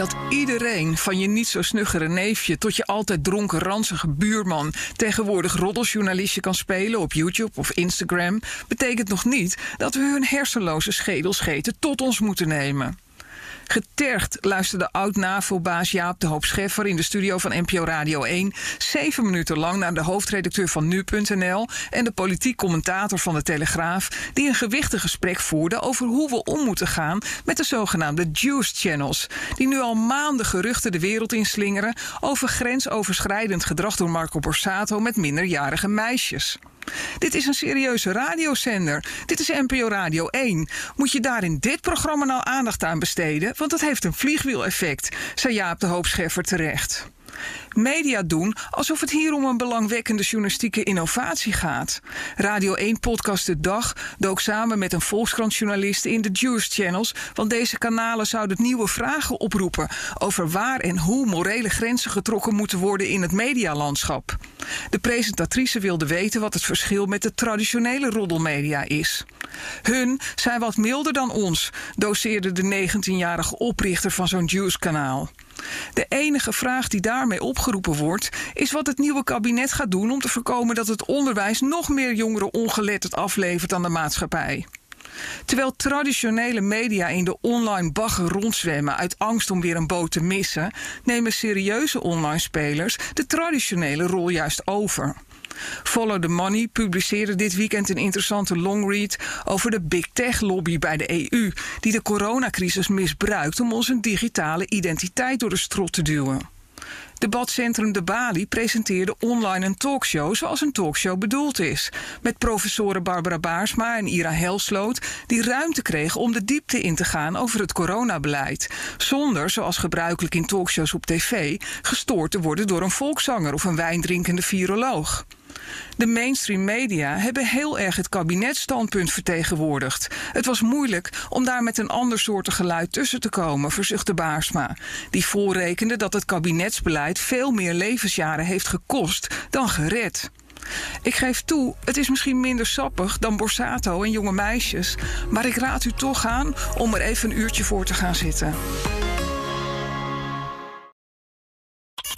Dat iedereen, van je niet zo snuggere neefje tot je altijd dronken ranzige buurman, tegenwoordig roddeljournalistje kan spelen op YouTube of Instagram, betekent nog niet dat we hun hersenloze schedelscheten tot ons moeten nemen. Getergd luisterde oud-NAVO-baas Jaap de Hoop Scheffer in de studio van NPO Radio 1 zeven minuten lang naar de hoofdredacteur van Nu.nl en de politiek commentator van de Telegraaf, die een gewichtig gesprek voerden over hoe we om moeten gaan met de zogenaamde Juice Channels, die nu al maanden geruchten de wereld inslingeren over grensoverschrijdend gedrag door Marco Borsato met minderjarige meisjes. Dit is een serieuze radiozender. Dit is NPO Radio 1. Moet je daar in dit programma nou aandacht aan besteden? Want dat heeft een vliegwieleffect, zei Jaap de Hoop Scheffer terecht media doen alsof het hier om een belangwekkende journalistieke innovatie gaat. Radio 1 Podcast de Dag dook samen met een Volkskrant-journalist in de Juice Channels, want deze kanalen zouden nieuwe vragen oproepen over waar en hoe morele grenzen getrokken moeten worden in het medialandschap. De presentatrice wilde weten wat het verschil met de traditionele roddelmedia is. Hun zijn wat milder dan ons, doseerde de 19-jarige oprichter van zo'n Juice-kanaal. De enige vraag die daarmee opgeroepen wordt, is wat het nieuwe kabinet gaat doen om te voorkomen dat het onderwijs nog meer jongeren ongeletterd aflevert aan de maatschappij. Terwijl traditionele media in de online bagger rondzwemmen uit angst om weer een boot te missen, nemen serieuze online spelers de traditionele rol juist over. Follow the Money publiceerde dit weekend een interessante longread over de big tech lobby bij de EU, die de coronacrisis misbruikt om ons digitale identiteit door de strot te duwen. Debatcentrum De Bali presenteerde online een talkshow zoals een talkshow bedoeld is. Met professoren Barbara Baarsma en Ira Helsloot die ruimte kregen om de diepte in te gaan over het coronabeleid. Zonder, zoals gebruikelijk in talkshows op tv, gestoord te worden door een volkszanger of een wijndrinkende viroloog. De mainstream media hebben heel erg het kabinetstandpunt vertegenwoordigd. Het was moeilijk om daar met een ander soort geluid tussen te komen, verzuchtte Baarsma. Die voorrekende dat het kabinetsbeleid veel meer levensjaren heeft gekost dan gered. Ik geef toe, het is misschien minder sappig dan Borsato en jonge meisjes, maar ik raad u toch aan om er even een uurtje voor te gaan zitten.